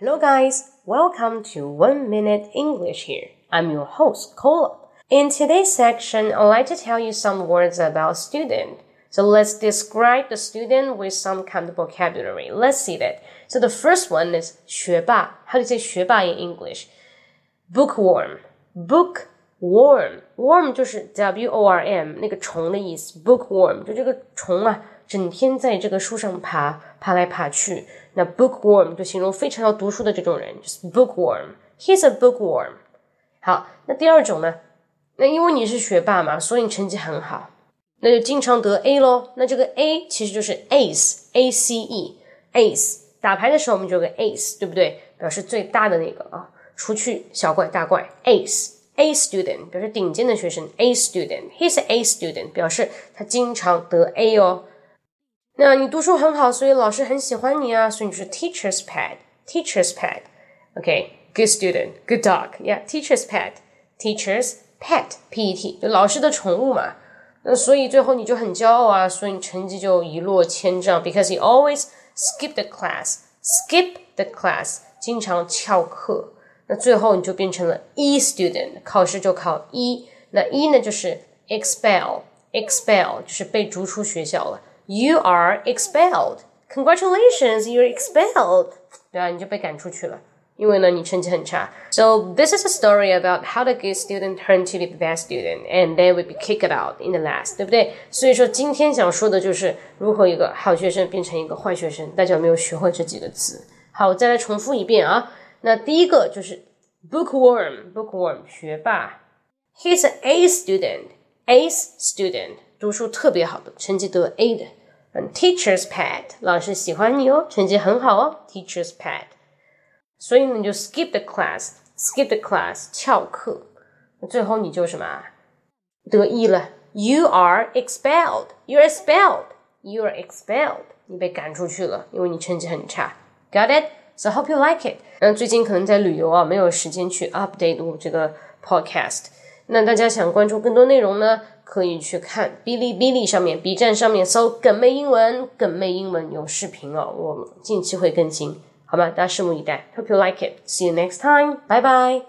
Hello, guys. Welcome to One Minute English here. I'm your host, Cola. In today's section, I'd like to tell you some words about student. So let's describe the student with some kind of vocabulary. Let's see that. So the first one is 学霸. How do you say 学霸 in English? Bookworm. Bookworm. Worm 就是 W O R M 那个虫的意思。Bookworm 就这个虫啊，整天在这个书上爬， 爬来爬去。那 bookworm 就形容非常要读书的这种人，就是 bookworm。He's a bookworm。好，那第二种呢？那因为你是学霸嘛，所以你成绩很好，那就经常得 A 咯。那这个 A 其实就是 ace，A C E，ace。打牌的时候我们就有个 ace，对不对？表示最大的那个啊，除去小怪大怪，ace。A student 表示顶尖的学生，A student。He's a A student，表示他经常得 A 哦。那你读书很好，所以老师很喜欢你啊，所以你是 teacher's pet，teacher's pet。OK，good student，good dog，yeah，teacher's pet，teacher's pet，P-E-T，就老师的宠物嘛。那所以最后你就很骄傲啊，所以你成绩就一落千丈，because you always skip the class，skip the class，经常翘课。那最后你就变成了 E student，考试就考 E。那 E 呢就是 expel，expel 就是被逐出学校了。You are expelled. Congratulations, you're expelled. 对啊，你就被赶出去了，因为呢你成绩很差。So this is a story about how the good student turned to be the bad student, and then we be kicked out in the last，对不对？所以说今天想说的就是如何一个好学生变成一个坏学生。大家有没有学会这几个词？好，我再来重复一遍啊。那第一个就是 bookworm，bookworm 学霸。He's an A student, ace student，读书特别好的，成绩得 A 的。 嗯，teacher's pet，老师喜欢你哦，成绩很好哦，teacher's pet。所以呢，你就 skip the class，skip the class，翘课。最后你就什么得意了？You are expelled，you are expelled，you are expelled，你被赶出去了，因为你成绩很差。Got it？So hope you like it。嗯，最近可能在旅游啊，没有时间去 update 我这个 podcast。那大家想关注更多内容呢？ 可以去看哔哩哔哩上面、B 站上面搜“梗妹英文”，梗妹英文有视频哦，我近期会更新，好吗？大家拭目以待。Hope you like it. See you next time. Bye bye.